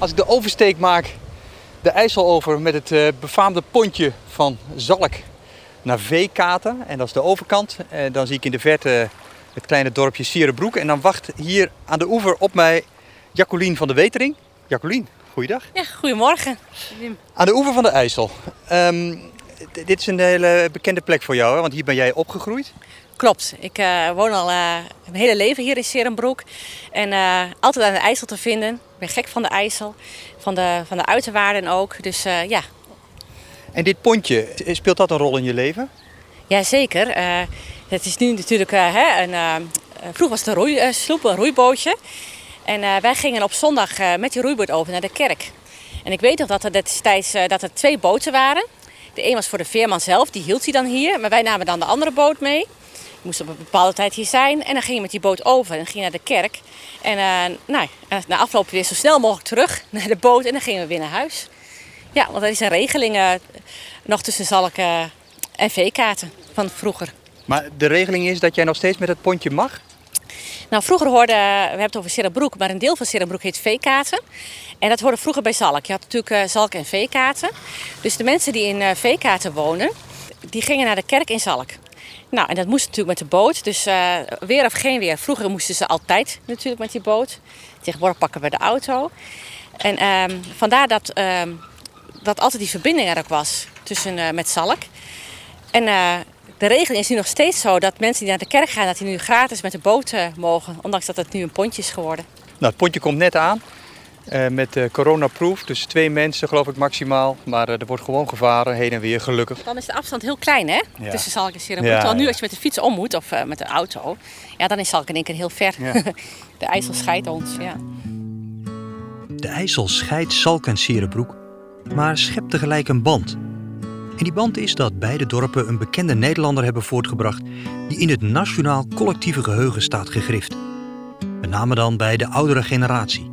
Als ik de oversteek maak, de IJssel over met het uh, befaamde pontje van Zalk naar Veekaten. En dat is de overkant. En dan zie ik in de verte het kleine dorpje Sierenbroek. En dan wacht hier aan de oever op mij Jacqueline van de Wetering. Jacqueline, goeiedag. Ja, goedemorgen. Aan de oever van de IJssel. Um, dit is een hele bekende plek voor jou, hè? want hier ben jij opgegroeid. Klopt. Ik uh, woon al uh, mijn hele leven hier in Serenbroek. En uh, altijd aan de IJssel te vinden. Ik ben gek van de IJssel. Van de, van de uiterwaarden ook. Dus ja. En dit pontje, speelt dat een rol in je leven? Jazeker. het is nu natuurlijk... hè, een, vroeger was het een sloep, een roeibootje. En wij gingen op zondag met die roeiboot over naar de kerk. En ik weet nog dat er destijds dat er twee boten waren. De een was voor de veerman zelf, die hield hij dan hier. Maar wij namen dan de andere boot mee. Je moest op een bepaalde tijd hier zijn. En dan ging je met die boot over en ging naar de kerk. En uh, nou, na afloop weer zo snel mogelijk terug naar de boot. En dan gingen we weer naar huis. Ja, want dat is een regeling uh, nog tussen Zalken en veekaarten van vroeger. Maar de regeling is dat jij nog steeds met het pontje mag? Nou, vroeger hoorde, we hebben het over Serrebroek, maar een deel van Serrebroek heet veekaarten. En dat hoorde vroeger bij Zalk. Je had natuurlijk uh, Zalk en veekaarten. Dus de mensen die in uh, wonen, die gingen naar de kerk in Zalk. Nou, en dat moest natuurlijk met de boot. Dus uh, weer of geen weer. Vroeger moesten ze altijd natuurlijk met die boot. Tegenwoordig pakken we de auto. En ehm, vandaar dat, ehm, dat altijd die verbinding er ook was tussen met Zalk. En de regeling is nu nog steeds zo dat mensen die naar de kerk gaan, dat die nu gratis met de boot mogen. Ondanks dat het nu een pontje is geworden. Nou, het pontje komt net aan. Uh, met uh, coronaproof, dus twee mensen geloof ik maximaal. Maar uh, er wordt gewoon gevaren, heen en weer, gelukkig. Dan is de afstand heel klein hè, ja. tussen Zalk en Sierenbroek. Ja, Terwijl nu als je met de fiets om moet of met de auto, ja, dan is Zalk in één keer heel ver. Ja. de IJssel scheidt ons, ja. De IJssel scheidt Zalk en Sierenbroek, maar schept tegelijk een band. En die band is dat beide dorpen een bekende Nederlander hebben voortgebracht... die in het nationaal collectieve geheugen staat gegrift. Met name dan bij de oudere generatie.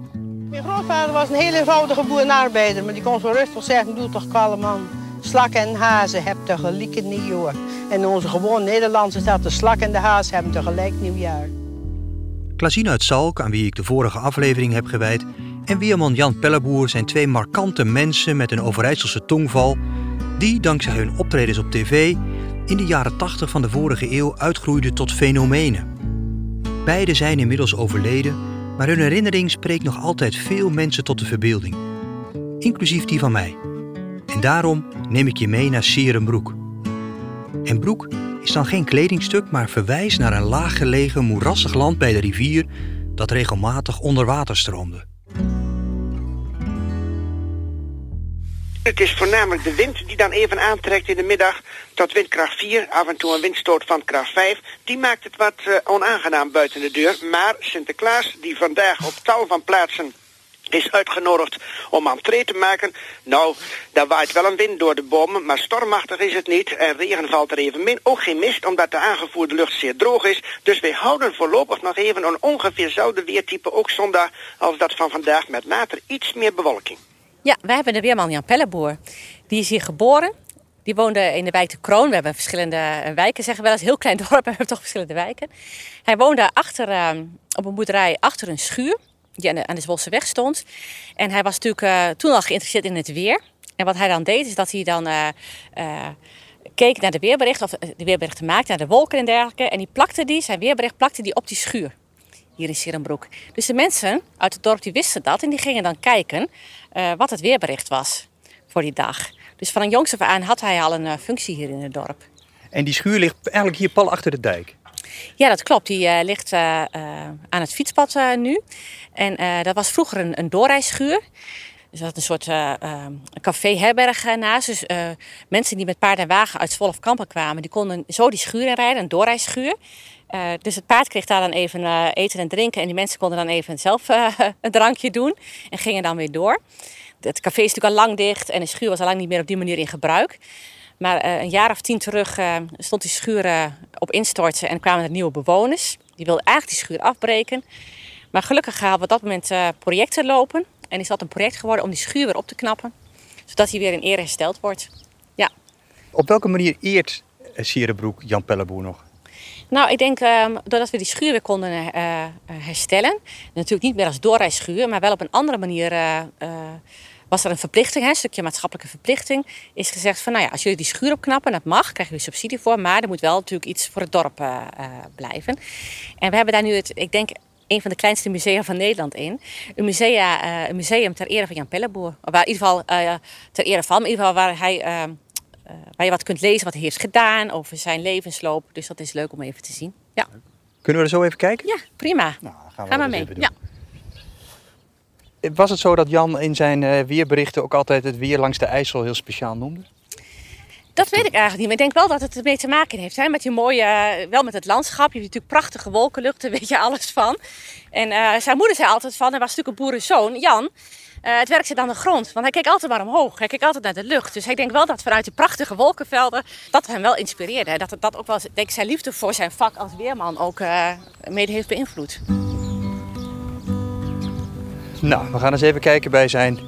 Mijn grootvader was een hele eenvoudige boerenarbeider, maar die kon zo rustig zeggen, doe toch kalm man. Slakken en hazen hebben tegelijk nieuwjaar. En onze gewoon Nederlandse staat de slak en de haas hebben tegelijk nieuwjaar. Klasien uit Zalk, aan wie ik de vorige aflevering heb gewijd, en weerman Jan Pelleboer zijn twee markante mensen met een Overijsselse tongval, die dankzij hun optredens op tv in de jaren 80 van de vorige eeuw uitgroeiden tot fenomenen. Beiden zijn inmiddels overleden maar hun herinnering spreekt nog altijd veel mensen tot de verbeelding. Inclusief die van mij. En daarom neem ik je mee naar Sierenbroek. En Broek is dan geen kledingstuk, maar verwijst naar een laaggelegen moerassig land bij de rivier dat regelmatig onder water stroomde. Het is voornamelijk de wind die dan even aantrekt in de middag tot windkracht 4, af en toe een windstoot van kracht 5. Die maakt het wat uh, onaangenaam buiten de deur. Maar Sinterklaas, die vandaag op tal van plaatsen is uitgenodigd om entree te maken. Nou, daar waait wel een wind door de bomen, maar stormachtig is het niet. En regen valt er even min. Ook geen mist, omdat de aangevoerde lucht zeer droog is. Dus wij houden voorlopig nog even een ongeveerzelfde weertype, ook zondag, als dat van vandaag, met later iets meer bewolking. Ja, wij hebben de weerman Jan Pelleboer. Die is hier geboren. Die woonde in de wijk de Kroon. We hebben verschillende eh, wijken, zeggen we wel eens. Heel klein dorp, we hebben toch verschillende wijken. Hij woonde achter, uh, op een boerderij achter een schuur. Die aan de, aan stond. En hij was natuurlijk uh, toen al geïnteresseerd in het weer. En wat hij dan deed, is dat hij dan uh, keek naar de weerbericht. Of de weerberichten maakte, naar de wolken en dergelijke. En die plakte die, zijn weerbericht plakte die op die schuur hier in Sierenbroek. Dus de mensen uit het dorp die wisten dat en die gingen dan kijken uh, wat het weerbericht was voor die dag. Dus van een jongs af aan had hij al een uh, functie hier in het dorp. En die schuur ligt eigenlijk hier pal achter de dijk? Ja, dat klopt. Die uh, ligt aan het fietspad nu. En dat was vroeger een, een doorrijschuur. Dus dat een soort uh, café-herberg naast. Dus uh, mensen die met paard en wagen uit Zwolle of Kampen kwamen, die konden zo die schuur inrijden, een doorrijschuur. Uh, dus het paard kreeg daar dan even uh, eten en drinken. En die mensen konden dan even zelf uh, een drankje doen. En gingen dan weer door. Het café is natuurlijk al lang dicht. En de schuur was al lang niet meer op die manier in gebruik. Maar een jaar of tien terug stond die schuur op instorten. En kwamen er nieuwe bewoners. Die wilden eigenlijk die schuur afbreken. Maar gelukkig gaan we op dat moment projecten lopen. En is dat een project geworden om die schuur weer op te knappen. Zodat hij weer in ere hersteld wordt. Ja. Op welke manier eert Sierenbroek Jan Pelleboer nog? Nou, ik denk um, doordat we die schuur weer konden uh, herstellen. Natuurlijk niet meer als doorrijschuur, maar wel op een andere manier uh, was er een verplichting, een stukje maatschappelijke verplichting. Is gezegd van, nou ja, als jullie die schuur opknappen, dat mag, krijgen jullie subsidie voor. Maar er moet wel natuurlijk iets voor het dorp blijven. En we hebben daar nu het, ik denk, een van de kleinste musea van Nederland in. Een, een museum ter ere van Jan Pelleboer. Waar, in ieder geval ter ere van, in ieder geval waar hij ehm, uh, waar je wat kunt lezen wat hij heeft gedaan over zijn levensloop. Dus dat is leuk om even te zien. Ja. Kunnen we er zo even kijken? Ja, prima. Nou, gaan we Ga maar mee. Ja. Was het zo dat Jan in zijn uh, weerberichten ook altijd het weer langs de IJssel heel speciaal noemde? Dat weet ik eigenlijk niet. Maar ik denk wel dat het ermee te maken heeft. Hè? Met je mooie, uh, wel met het landschap. Je hebt natuurlijk prachtige wolkenlucht, daar weet je alles van. En zijn moeder zei altijd van, hij was natuurlijk een boerenzoon, Jan. Uh, het werk zit aan de grond, want hij keek altijd maar omhoog. Hij keek altijd naar de lucht. Dus ik denk wel dat vanuit de prachtige wolkenvelden dat hem wel inspireerde. Dat dat ook wel denk ik, zijn liefde voor zijn vak als weerman ook mede heeft beïnvloed. Nou, we gaan eens even kijken bij zijn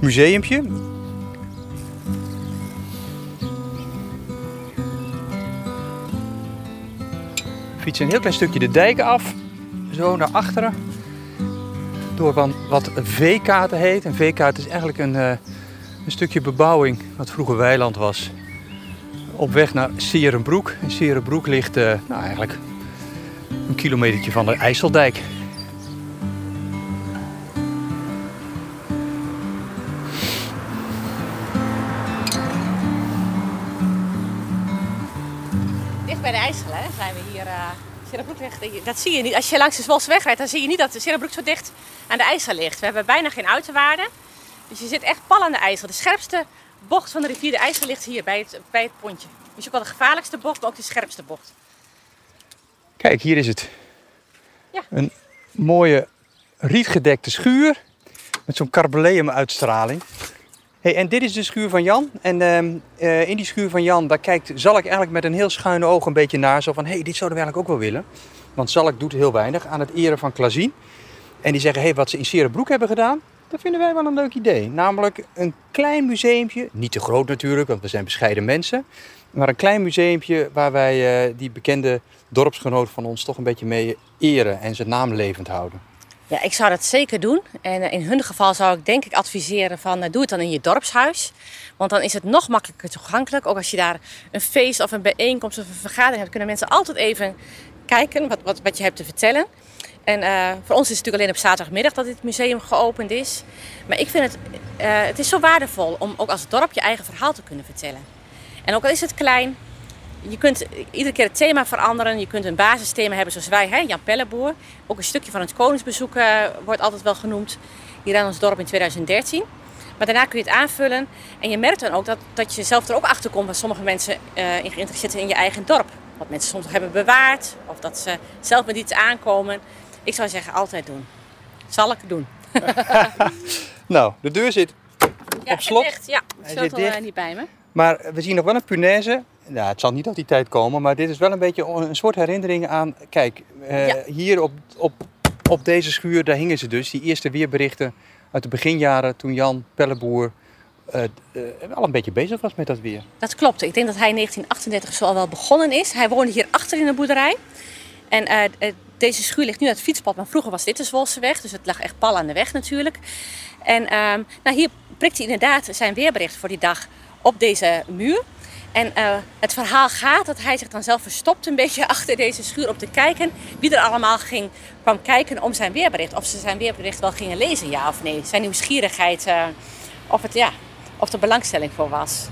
museumpje. Fietsen een heel klein stukje de dijk af, zo naar achteren door van wat veekaarten heet. Een veekaart is eigenlijk een, uh, een stukje bebouwing wat vroeger weiland was. Op weg naar Serenbroek. En Serenbroek ligt uh, nou, eigenlijk een kilometertje van de IJsseldijk. Dat zie je niet. Als je langs de Zwolse weg rijdt, dan zie je niet dat de Serrebroek zo dicht aan de IJssel ligt. We hebben bijna geen uiterwaarden. Dus je zit echt pal aan de IJssel. De scherpste bocht van de rivier de IJssel ligt hier bij het, bij het pontje. Dus ook wel de gevaarlijkste bocht, maar ook de scherpste bocht. Kijk, hier is het. Ja. Een mooie rietgedekte schuur met zo'n carboleum uitstraling. Hey, en dit is de schuur van Jan. En ehm, eh, in die schuur van Jan, daar kijkt Zalk eigenlijk met een heel schuine oog een beetje naar. Zo van, hé, hey, dit zouden we eigenlijk ook wel willen. Want Zalk doet heel weinig aan het eren van Klazien. En die zeggen, hé, hey, wat ze in Serenbroek hebben gedaan, dat vinden wij wel een leuk idee. Namelijk een klein museumpje, niet te groot natuurlijk, want we zijn bescheiden mensen. Maar een klein museumpje waar wij uh, die bekende dorpsgenoot van ons toch een beetje mee eren en zijn naam levend houden. Ja, ik zou dat zeker doen. En eh, in hun geval zou ik denk ik adviseren van eh, doe het dan in je dorpshuis. Want dan is het nog makkelijker toegankelijk. Ook als je daar een feest of een bijeenkomst of een vergadering hebt, kunnen mensen altijd even kijken wat, wat, wat je hebt te vertellen. En uh, voor ons is het natuurlijk alleen op zaterdagmiddag dat dit museum geopend is. Maar ik vind het, uh, het is zo waardevol om ook als dorp je eigen verhaal te kunnen vertellen. En ook al is het klein, je kunt iedere keer het thema veranderen. Je kunt een basisthema hebben zoals wij, hè, Jan Pelleboer. Ook een stukje van het koningsbezoek uh, wordt altijd wel genoemd hier aan ons dorp in 2013. Maar daarna kun je het aanvullen. En je merkt dan ook dat, dat je zelf er ook achter komt... waar sommige mensen in geïnteresseerd zijn in je eigen dorp. Wat mensen soms nog hebben bewaard. Of dat ze zelf met iets aankomen. Ik zou zeggen, altijd doen. Zal ik doen. nou, de deur zit ja, op slot. Dicht, ja, ik zit uh, niet bij me. Maar we zien nog wel een punaise ja, het zal niet tot die tijd komen, maar dit is wel een beetje een soort herinnering aan. Kijk, uh, hier op, op, op deze schuur, daar hingen ze dus, die eerste weerberichten uit de beginjaren toen Jan Pelleboer uh, uh, al een beetje bezig was met dat weer. Dat klopt. Ik denk dat hij in 1938 zo al wel begonnen is. Hij woonde hier achter in de boerderij. En deze schuur ligt nu uit het fietspad, maar vroeger was dit de Zwolseweg. Dus het lag echt pal aan de weg natuurlijk. En ehm, nou, hier prikt hij inderdaad zijn weerbericht voor die dag op deze muur. En het verhaal gaat dat hij zich dan zelf verstopt een beetje achter deze schuur om te kijken wie er allemaal ging, kwam kijken om zijn weerbericht. Of ze zijn weerbericht wel gingen lezen, ja of nee. Zijn nieuwsgierigheid, of, het, ja, of er belangstelling voor was.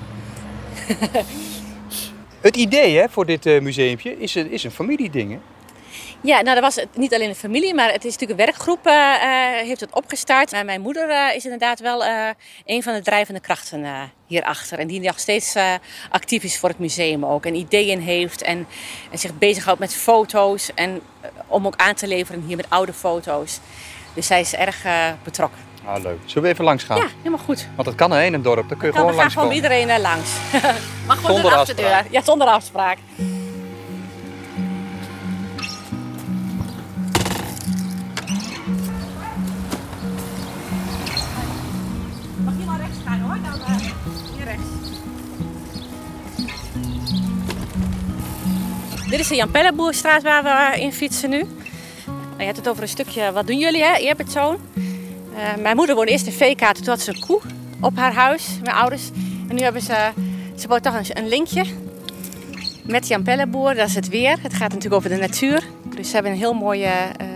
het idee hè, voor dit uh, museumpje is, is een familieding. Hè? Ja, nou dat was het niet alleen een familie, maar het is natuurlijk een werkgroep uh, heeft het opgestart. Maar mijn moeder uh, is inderdaad wel een van de drijvende krachten hierachter. En die nog steeds actief is voor het museum ook. En ideeën heeft en, en zich bezighoudt met foto's. En om ook aan te leveren hier met oude foto's. Dus zij is erg betrokken. Ah, leuk. Zullen we even langs gaan? Ja, helemaal goed. Want dat kan in een dorp, dan kun je gewoon langs gaan gewoon iedereen langs. Mag gewoon zonder afspraak. Ja, zonder afspraak. Dit is de Jan Pelleboerstraat waar we in fietsen nu. Je hebt het over een stukje, wat doen jullie hè, eerpersoon? Uh, mijn moeder woonde eerst in Veekaart, toen had ze een koe op haar huis, mijn ouders. En nu hebben ze, ze bouwt toch een, een linkje met Jan Pelleboer. Dat is het weer. Het gaat natuurlijk over de natuur. Dus ze hebben een heel mooie uh,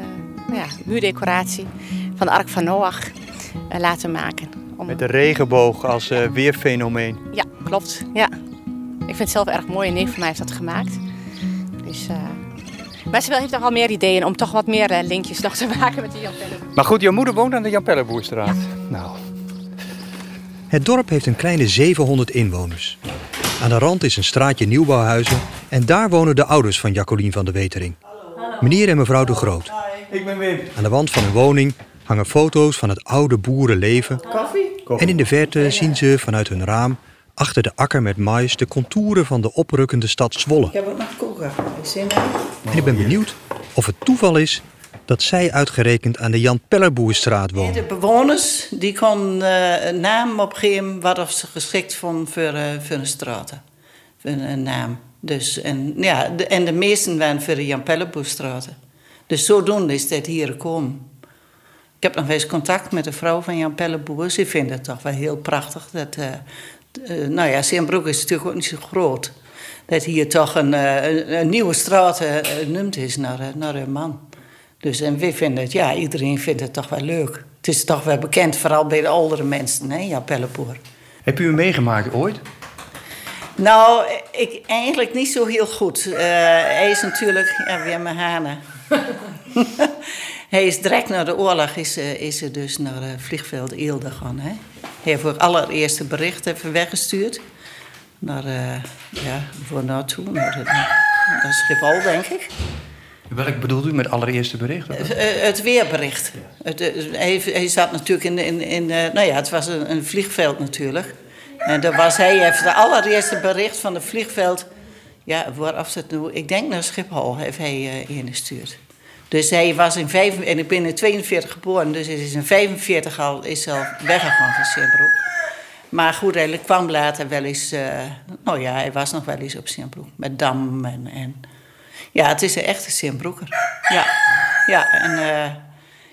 nou ja, muurdecoratie van de Ark van Noach uh, laten maken. Om... Met de regenboog als weerfenomeen. Ja, klopt. Ja. Ik vind het zelf erg mooi. Een neef van mij heeft dat gemaakt. Maar ze heeft nog wel meer ideeën om toch wat meer linkjes nog te maken met de Jan Pelleboer. Maar goed, jouw moeder woont aan de Jan Pelleboerstraat. Ja. Nou. Het dorp heeft een kleine 700 inwoners. Aan de rand is een straatje nieuwbouwhuizen en daar wonen de ouders van Jacqueline van de Wetering. Meneer en mevrouw de Groot. Ik ben Wim. Aan de wand van hun woning hangen foto's van het oude boerenleven. Koffie? En in de verte zien ze vanuit hun raam achter de akker met mais de contouren van de oprukkende stad Zwolle. Ik heb ook nog koken. En ik ben benieuwd of het toeval is dat zij uitgerekend aan de Jan Pellerboerstraat wonen. De bewoners die kon uh, een naam opgeven wat of ze geschikt vonden voor, uh, voor een straat. Voor een naam. Dus, en, ja, de, en de meesten waren voor de Jan Pellerboerstraat. Dus zodoende is dit hier gekomen. Ik heb nog eens contact met de vrouw van Jan Pelleboer. Ze vindt het toch wel heel prachtig. Dat, uh, nou ja, Seenbroek is natuurlijk ook niet zo groot. Dat hier toch een, een, een nieuwe straat genoemd is naar, naar een man. Dus en we vinden het, ja, iedereen vindt het toch wel leuk. Het is toch wel bekend, vooral bij de oudere mensen, hè, ja, Pellepoer. Heb u hem meegemaakt ooit? Nou, ik eigenlijk niet zo heel goed. Uh, hij is natuurlijk, ja, weer mijn hanen. hij is direct na de oorlog is, uh, is er dus naar het vliegveld Eelde gegaan. Hè? Hij heeft voor het allereerste bericht even weggestuurd. Naar, uh, ja, voor naartoe, naar, naar Schiphol, denk ik. Welk bedoelt u met allereerste bericht? Het, het weerbericht. Het, hij, hij, zat natuurlijk in, in, in nou ja, het was een, een, vliegveld natuurlijk. En daar was hij, heeft de allereerste bericht van het vliegveld, ja, waaraf het nu, ik denk naar Schiphol, heeft hij uh, ingestuurd. Dus hij was in vijf, en ik ben in 42 geboren, dus hij is in 45 al, is al weggegaan van Schimbroek. Maar goed, hij kwam later wel eens, uh, nou ja, hij was nog wel eens op Schimbroek. Met Dam en, en ja, het is een echte Simbroeker. Ja, ja en uh,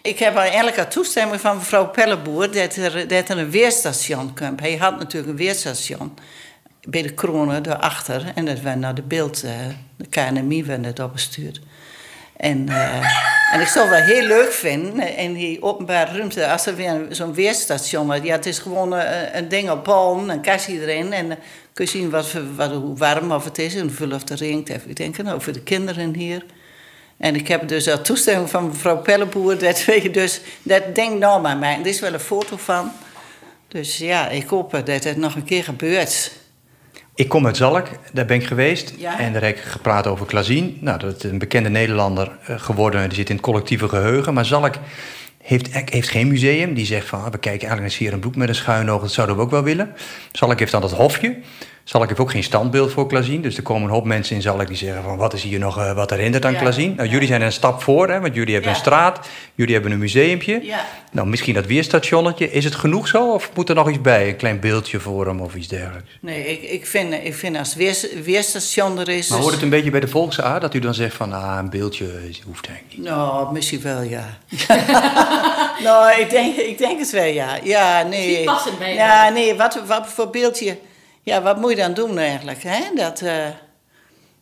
ik heb eigenlijk toestemming van mevrouw Pelleboer dat er, dat er een weerstation komt. Hij had natuurlijk een weerstation bij de kronen daarachter. En dat werd naar de beeld, uh, de KNMI werd het opgestuurd. En, uh, en ik zou wel heel leuk vinden, in die openbare ruimte, als er weer zo'n weerstation was. Ja, het is gewoon een, een ding op ballen, een kastje erin. En kun je zien wat, hoe warm of het is en hoeveel of het regent. Ik denk, nou, voor de kinderen hier. En ik heb dus al toestemming van mevrouw Pelleboer dat we dus dat ding nou maar mij. Er is wel een foto van. Dus ja, ik hoop dat het nog een keer gebeurt. Ik kom uit Zalk, daar ben ik geweest. En daar heb ik gepraat over Klazien. Nou, dat is een bekende Nederlander eh, geworden. Die zit in het collectieve geheugen. Maar Zalk heeft, heeft geen museum. Die zegt van, ah, we kijken eigenlijk naar Sierenbroek met een schuin oog. Dat zouden we ook wel willen. Zalk heeft dan dat hofje. Zalk heeft ook geen standbeeld voor Klazien. Dus er komen een hoop mensen in Zalk die zeggen van... wat is hier nog uh, wat herinnert aan ja. Klazien? Nou, jullie zijn een stap voor, hè, want jullie hebben een straat. Jullie hebben een museumpje. Ja. Nou, misschien dat weerstationnetje. Is het genoeg zo? Of moet er nog iets bij? Een klein beeldje voor hem of iets dergelijks? Nee, ik, ik, vind, ik vind als weer, weerstation er is... Maar hoort het een beetje bij de volksaard? Dat u dan zegt van, ah, een beeldje hoeft eigenlijk niet? Nou, misschien wel, ja. nou, ik denk, ik denk het wel, ja. Ja, nee. Passend bij Ja, nee, wat, wat voor beeldje... Ja, wat moet je dan doen eigenlijk? Hè? Dat, uh,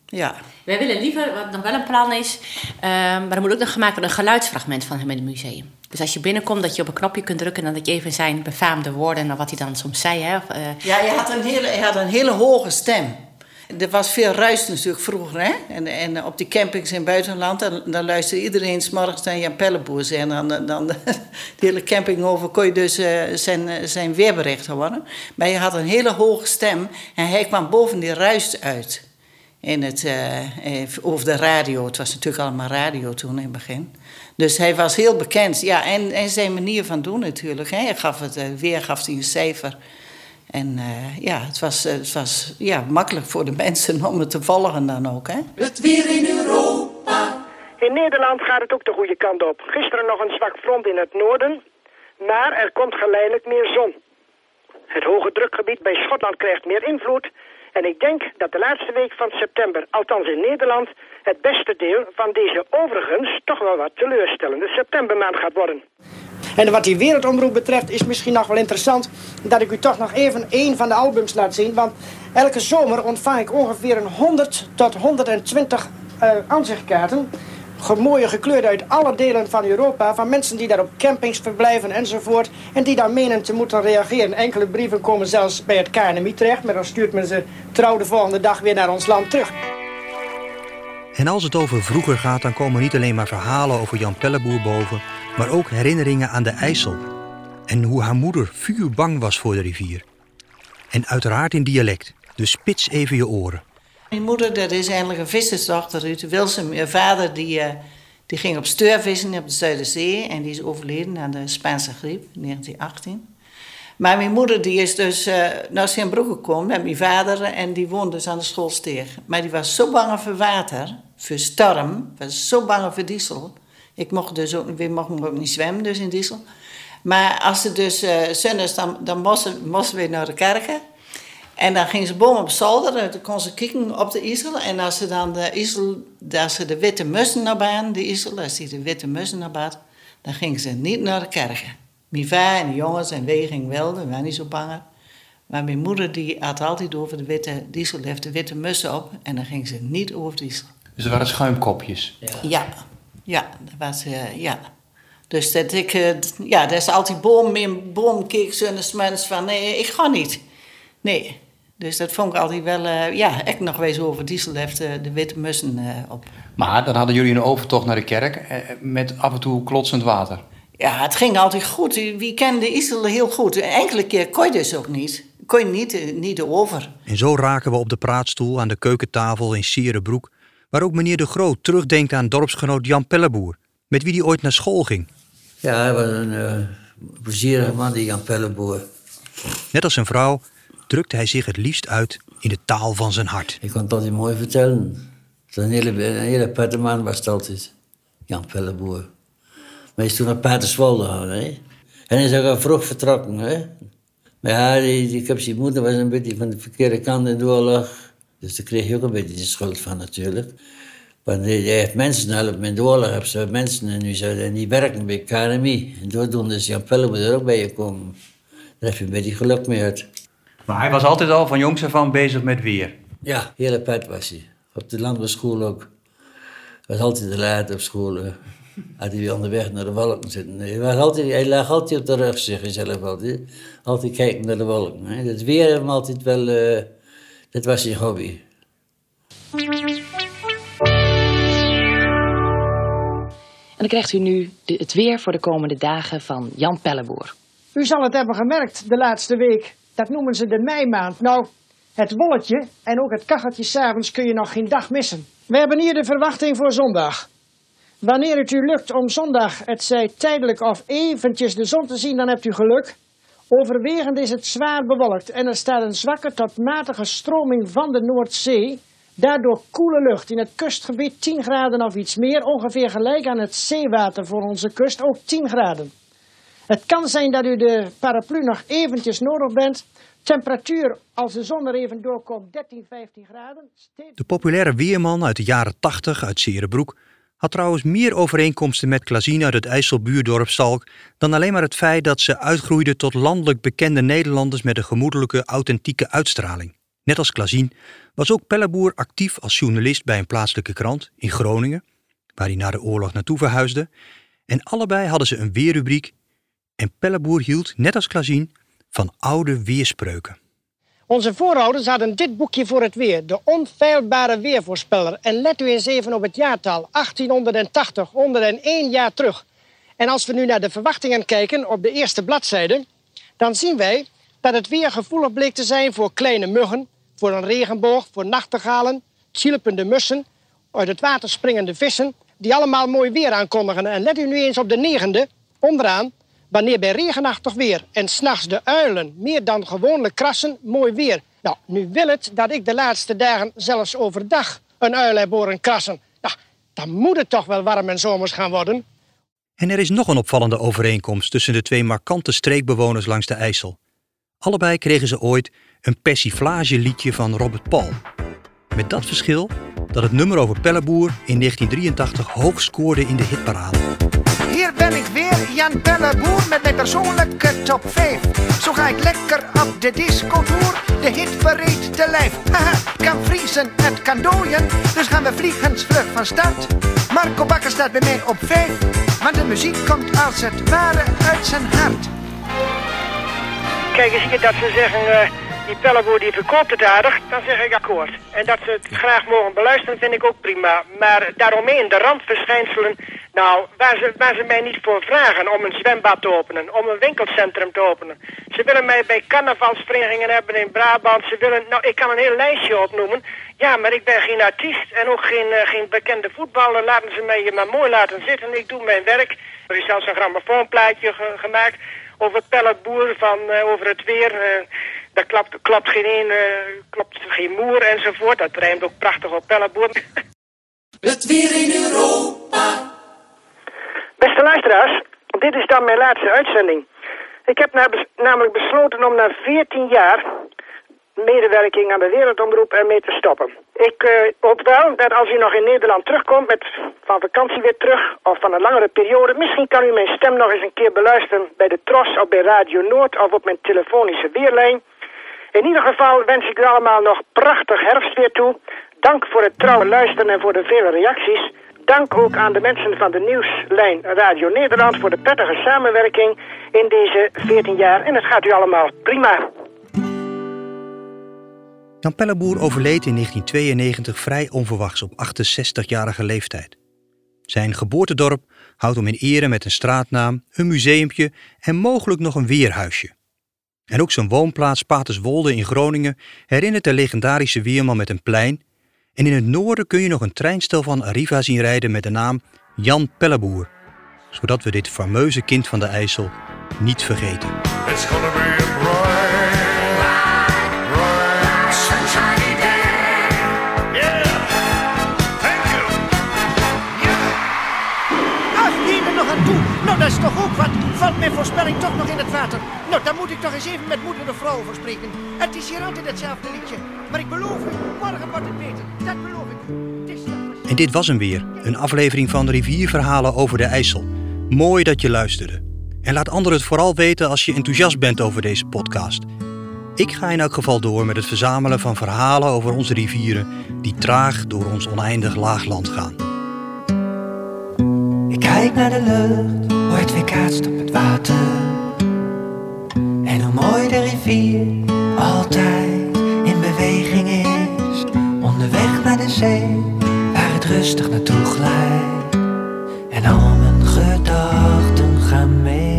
ja. Wij willen liever, wat nog wel een plan is, um, maar er moet ook nog gemaakt worden een geluidsfragment van hem in het museum. Dus als je binnenkomt, dat je op een knopje kunt drukken en dat je even zijn befaamde woorden en wat hij dan soms zei. Hè, of, uh, ja, hij had, een hele, hij had een hele hoge stem. Er was veel ruis natuurlijk vroeger. Hè? En, en op die campings in het buitenland, dan, luisterde iedereen s morgens naar Jan Pelleboer. En dan, dan de, hele camping over kon je dus uh, zijn, zijn weerbericht horen. Maar hij had een hele hoge stem en hij kwam boven die ruis uit. In het, uh, over de radio. Het was natuurlijk allemaal radio toen in het begin. Dus hij was heel bekend. Ja, en, zijn manier van doen natuurlijk. Hè? Hij gaf het, weer gaf hij een cijfer. En uh, ja, het was, het was ja, makkelijk voor de mensen om het te volgen dan ook. Hè? Het weer in Europa. In Nederland gaat het ook de goede kant op. Gisteren nog een zwak front in het noorden, maar er komt geleidelijk meer zon. Het hoge drukgebied bij Schotland krijgt meer invloed. En ik denk dat de laatste week van september, althans in Nederland, het beste deel van deze overigens toch wel wat teleurstellende septembermaand gaat worden. En wat die wereldomroep betreft is misschien nog wel interessant dat ik u toch nog even één van de albums laat zien. Want elke zomer ontvang ik ongeveer een 100 tot 120 uh, aanzichtkaarten. Mooie gekleurd uit alle delen van Europa. Van mensen die daar op campings verblijven enzovoort. En die daar menen te moeten reageren. Enkele brieven komen zelfs bij het KNMI terecht. Maar dan stuurt men ze trouw de volgende dag weer naar ons land terug. En als het over vroeger gaat, dan komen niet alleen maar verhalen over Jan Pelleboer boven, maar ook herinneringen aan de IJssel. En hoe haar moeder vuurbang was voor de rivier. En uiteraard in dialect, dus spits even je oren. Mijn moeder, dat is eigenlijk een vissersdochter uit Wilsum. Mijn vader die, uh, die ging op steurvissen op de Zuiderzee en die is overleden aan de Spaanse griep in 1918. Maar mijn moeder die is dus uh, naar Sint-Broek gekomen met mijn vader en die woonde dus aan de schoolsteeg. Maar die was zo bang voor water, voor storm, was zo bang voor diesel. Ik mocht dus ook, we mochten ook niet zwemmen dus in diesel. Maar als het dus uh, zon is, dan, dan moesten, moesten we naar de kerken. En dan ging ze boven op zolder en dan kon ze kijken op de isel. En als ze dan de isel, als ze de witte mussen naar baan, de isel, als die de witte mussen naar bad, dan ging ze niet naar de kerken. Mijn vader en de jongens en wij gingen wel, we waren niet zo bang. Maar mijn moeder die had altijd over de witte diesel, heeft de witte mussen op en dan ging ze niet over diesel. Dus er waren schuimkopjes? Ja, ja, ja dat was, uh, ja. Dus dat ik, uh, ja, dat is altijd boom in boom keek zo'n mens van, nee, ik ga niet. Nee, dus dat vond ik altijd wel, uh, ja, echt nog wees over diesel heeft uh, de witte mussen uh, op. Maar dan hadden jullie een overtocht naar de kerk met af en toe klotsend water. Ja, het ging altijd goed. Wie kende Isel heel goed. Enkele keer kon je dus ook niet. Kon je niet, niet over. En zo raken we op de praatstoel aan de keukentafel in Sierenbroek... waar ook meneer De Groot terugdenkt aan dorpsgenoot Jan Pelleboer... met wie hij ooit naar school ging. Ja, hij was een uh, plezierige man, die Jan Pelleboer. Net als zijn vrouw drukte hij zich het liefst uit in de taal van zijn hart. Ik kon het altijd mooi vertellen. Een hele, een hele pette man was het altijd, Jan Pelleboer. Maar hij is toen naar Paterswolde gegaan. Hè? En hij is ook al vroeg vertrokken. Hè? Maar ja, die, die, ik zijn moeder was een beetje van de verkeerde kant in de oorlog. Dus daar kreeg je ook een beetje de schuld van natuurlijk. Want hij heeft mensen helpen in de oorlog. Heb ze mensen en, nu zijn, en die werken bij KNMI. En doordoende is Jan Pelleboer er ook bij gekomen. Daar heb je een beetje geluk mee uit. Maar hij was altijd al van jongs af aan bezig met weer. Ja, hele pet was hij. Op de landbouwschool ook. Was altijd te laat op school. Had hij weer onderweg naar de wolken zitten. Hij, was altijd, hij lag altijd op de rug, zeg je zelf altijd. Altijd kijken naar de wolken. Het weer hem altijd wel... Uh, dat was zijn hobby. En dan krijgt u nu het weer voor de komende dagen van Jan Pelleboer. U zal het hebben gemerkt de laatste week. Dat noemen ze de meimaand. Nou, het wolletje en ook het kacheltje s'avonds kun je nog geen dag missen. We hebben hier de verwachting voor zondag. Wanneer het u lukt om zondag, het zij tijdelijk of eventjes de zon te zien, dan hebt u geluk. Overwegend is het zwaar bewolkt en er staat een zwakke tot matige stroming van de Noordzee. Daardoor koele lucht in het kustgebied 10 graden of iets meer, ongeveer gelijk aan het zeewater voor onze kust, ook 10 graden. Het kan zijn dat u de paraplu nog eventjes nodig bent. Temperatuur, als de zon er even doorkomt, 13, 15 graden. De populaire weerman uit de jaren 80 uit Serenbroek had trouwens meer overeenkomsten met Klazien uit het IJsselbuurdorp Stalk dan alleen maar het feit dat ze uitgroeide tot landelijk bekende Nederlanders met een gemoedelijke, authentieke uitstraling. Net als Klazien was ook Pelleboer actief als journalist bij een plaatselijke krant in Groningen, waar hij na de oorlog naartoe verhuisde. En allebei hadden ze een weerrubriek en Pelleboer hield, net als Klazien, van oude weerspreuken. Onze voorouders hadden dit boekje voor het weer, de onfeilbare weervoorspeller. En let u eens even op het jaartal, 1880, 101 jaar terug. En als we nu naar de verwachtingen kijken op de eerste bladzijde, dan zien wij dat het weer gevoelig bleek te zijn voor kleine muggen, voor een regenboog, voor nachtegalen, chilpende mussen, uit het water springende vissen, die allemaal mooi weer aankondigen. En let u nu eens op de negende, onderaan, Wanneer bij regenachtig weer en s'nachts de uilen meer dan gewoonlijk krassen, mooi weer. Nou, nu wil het dat ik de laatste dagen zelfs overdag een uil heb horen krassen. Nou, dan moet het toch wel warm en zomers gaan worden. En er is nog een opvallende overeenkomst tussen de twee markante streekbewoners langs de IJssel. Allebei kregen ze ooit een persiflageliedje van Robert Paul. Met dat verschil dat het nummer over Pelleboer in 1983 hoog scoorde in de hitparade. Hier ben ik weer, Jan Pelleboer, met mijn persoonlijke top 5. Zo ga ik lekker op de discotour, de hit bereid te lijf. Haha, kan vriezen, het kan dooien, dus gaan we vliegensvlug van start. Marco Bakker staat bij mij op 5, want de muziek komt als het ware uit zijn hart. Kijk eens hier dat ze zeggen, eh, die Pelleboer die verkoopt het aardig, dan zeg ik akkoord. En dat ze het graag mogen beluisteren vind ik ook prima. Maar daaromheen, de randverschijnselen, nou, waar ze, waar ze mij niet voor vragen om een zwembad te openen, om een winkelcentrum te openen. Ze willen mij bij carnavalsverenigingen hebben in Brabant. Ze willen, nou, ik kan een heel lijstje opnoemen. Ja, maar ik ben geen artiest en ook geen, eh, geen bekende voetballer. Laten ze mij maar mooi laten zitten. Ik doe mijn werk. Er is zelfs een grammofoonplaatje ge- gemaakt over Pelleboer, van, eh, over het weer. eh, daar klapt, klapt geen een, klapt geen moer enzovoort. Dat rijmt ook prachtig op Pelleboer. Het weer in Europa. Beste luisteraars, dit is dan mijn laatste uitzending. Ik heb na- namelijk besloten om na 14 jaar medewerking aan de Wereldomroep ermee te stoppen. Ik eh, hoop wel dat als u nog in Nederland terugkomt, met, van vakantie weer terug, of van een langere periode, misschien kan u mijn stem nog eens een keer beluisteren bij de Tros of bij Radio Noord of op mijn telefonische weerlijn. In ieder geval wens ik u allemaal nog prachtig herfstweer toe. Dank voor het trouwe luisteren en voor de vele reacties. Dank ook aan de mensen van de nieuwslijn Radio Nederland voor de prettige samenwerking in deze 14 jaar. En het gaat u allemaal prima. Jan Pelleboer overleed in 1992 vrij onverwachts op 68-jarige leeftijd. Zijn geboortedorp houdt hem in ere met een straatnaam, een museumpje en mogelijk nog een weerhuisje. En ook zijn woonplaats Paterswolde in Groningen herinnert de legendarische weerman met een plein. En in het noorden kun je nog een treinstel van Arriva zien rijden met de naam Jan Pelleboer. Zodat we dit fameuze kind van de IJssel niet vergeten. It's gonna be a bright, bright, sunshiny day. Yeah, thank you. Ach, hier nog aan toe. Nou, dat is toch ook wat. Valt mijn voorspelling toch nog in het water? Nou, dan moet ik toch eens even met moeder de vrouw over spreken. Het is hier altijd hetzelfde liedje. Maar ik beloof u, morgen wordt het beter. Dat beloof ik u. Het is toch- En dit was hem weer, een aflevering van Rivierverhalen over de IJssel. Mooi dat je luisterde. En laat anderen het vooral weten als je enthousiast bent over deze podcast. Ik ga in elk geval door met het verzamelen van verhalen over onze rivieren die traag door ons oneindig laagland gaan. Ik kijk naar de lucht, kaatst op het water. En hoe mooi de rivier altijd in beweging is. Onderweg naar de zee, waar het rustig naartoe glijdt. En al mijn gedachten gaan mee.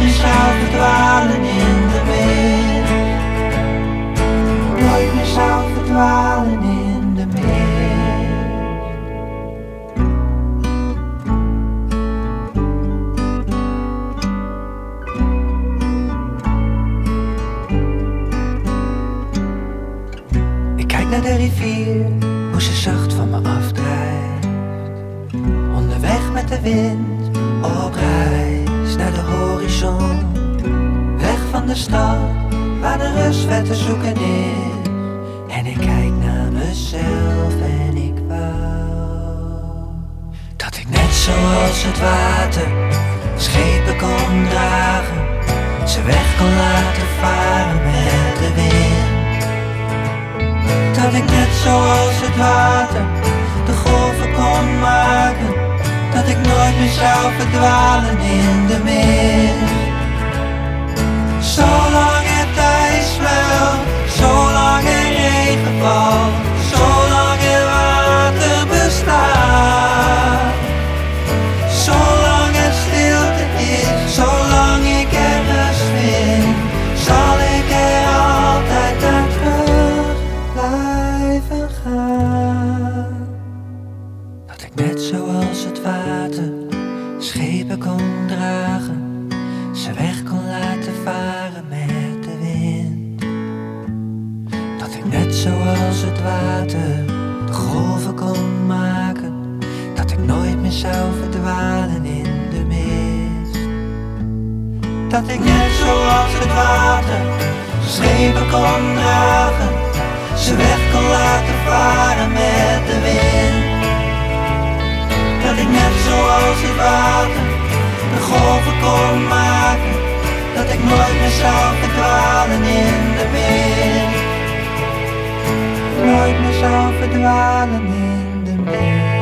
Meer zou verdwalen in de wind. Nooit meer zou verdwalen in de wind. Ik kijk naar de rivier, hoe ze zacht van me afdrijft. Onderweg met de wind, stad, waar de rust ver te zoeken is. En ik kijk naar mezelf en ik wou dat ik net zoals het water schepen kon dragen. Ze weg kon laten varen met de wind. Dat ik net zoals het water de golven kon maken. Dat ik nooit meer zou verdwalen in de mist. Zolang het ijs smelt, zolang er regen valt, meer zou verdwalen in de mist. Dat ik net zoals het water schepen kon dragen, ze weg kon laten varen met de wind. Dat ik net zoals het water de golven kon maken, dat ik nooit meer zou verdwalen in de wind. Nooit meer zou verdwalen in de wind.